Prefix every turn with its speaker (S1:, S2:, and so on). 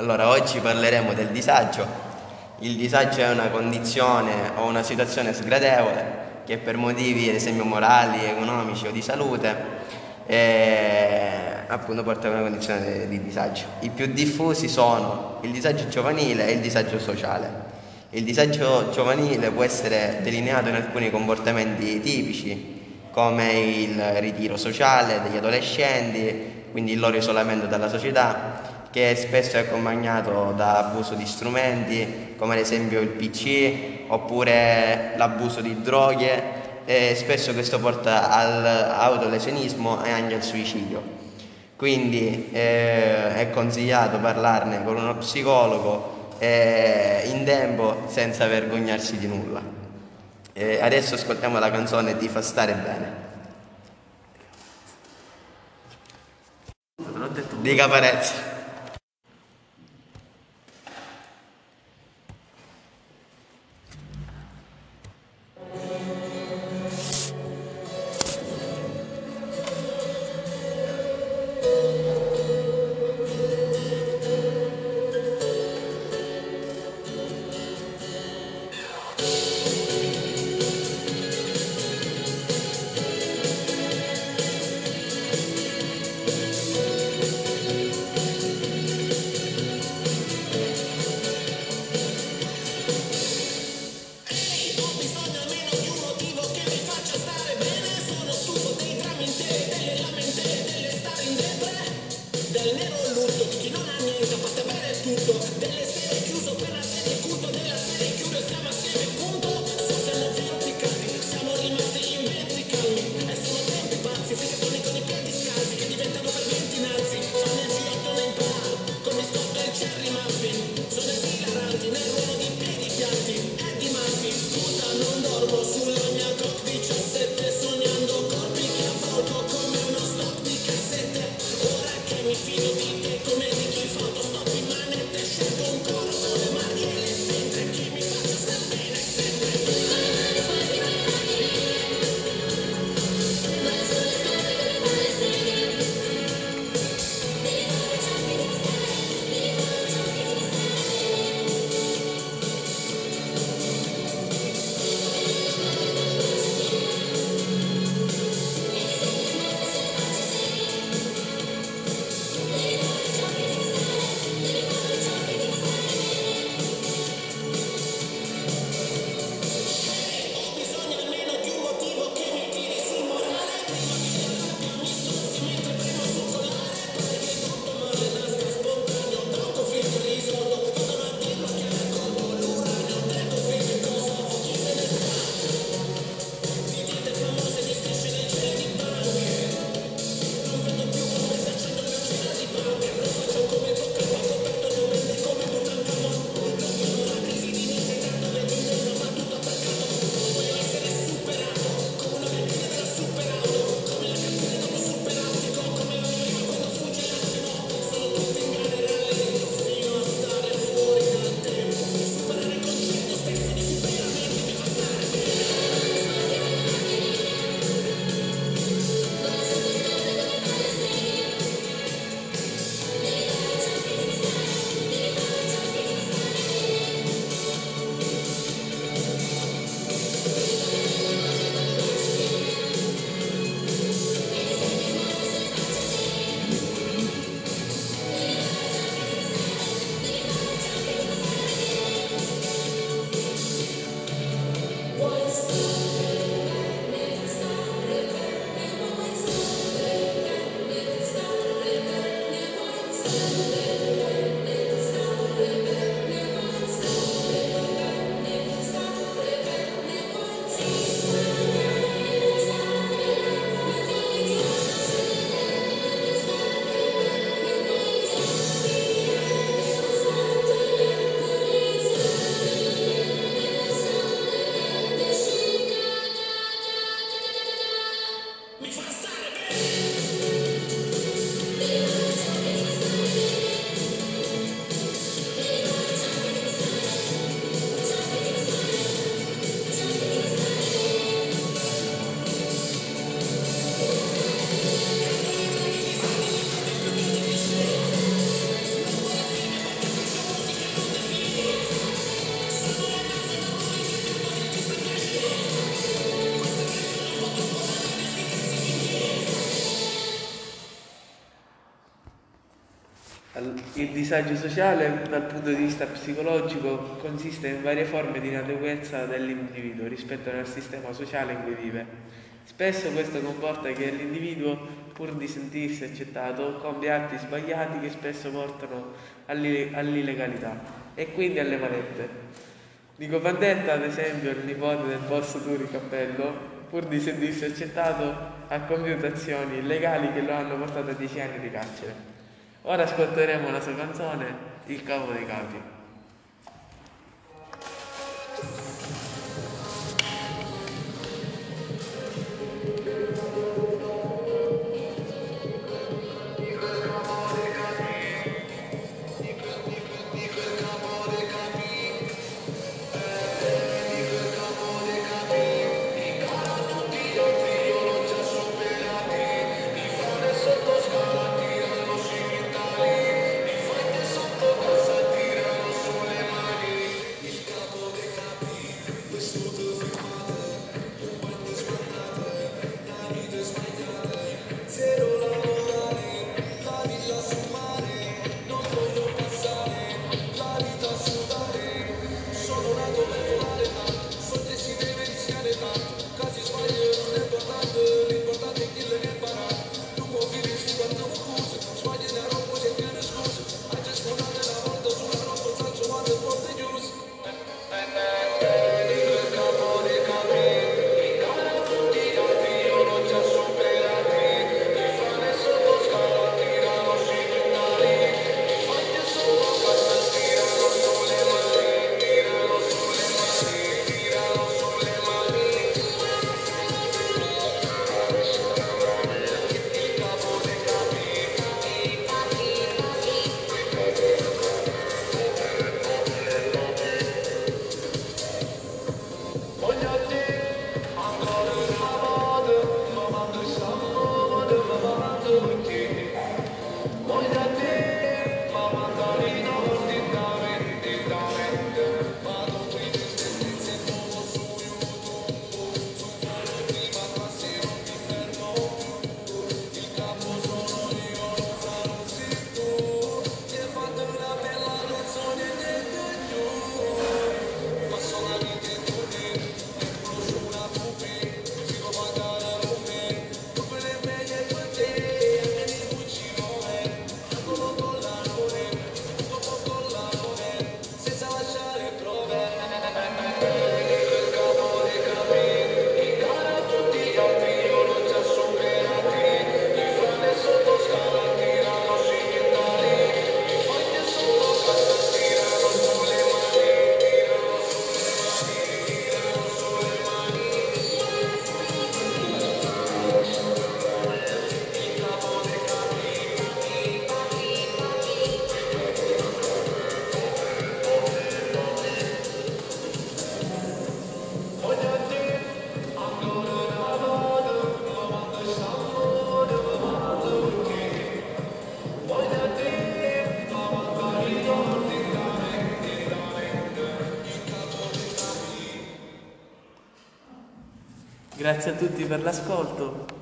S1: Allora, oggi parleremo del disagio. Il disagio è una condizione o una situazione sgradevole che per motivi, ad esempio, morali, economici o di salute, eh, appunto porta a una condizione di disagio. I più diffusi sono il disagio giovanile e il disagio sociale. Il disagio giovanile può essere delineato in alcuni comportamenti tipici, come il ritiro sociale degli adolescenti, quindi il loro isolamento dalla società, che spesso è accompagnato da abuso di strumenti, come ad esempio il PC, oppure l'abuso di droghe, e spesso questo porta all'autolesionismo e anche al suicidio. Quindi eh, è consigliato parlarne con uno psicologo eh, in tempo senza vergognarsi di nulla. E adesso ascoltiamo la canzone Ti fa stare bene. Di Caparezza. Thank you.
S2: Il disagio sociale dal punto di vista psicologico consiste in varie forme di inadeguatezza dell'individuo rispetto al sistema sociale in cui vive. Spesso questo comporta che l'individuo, pur di sentirsi accettato, compie atti sbagliati che spesso portano all'illegalità e quindi alle manette. Nico Vandetta, ad esempio, il nipote del boss Turi Cappello, pur di sentirsi accettato, ha compiuto azioni illegali che lo hanno portato a 10 anni di carcere. Ora ascolteremo la sua canzone, Il capo dei capi. Grazie a tutti per l'ascolto.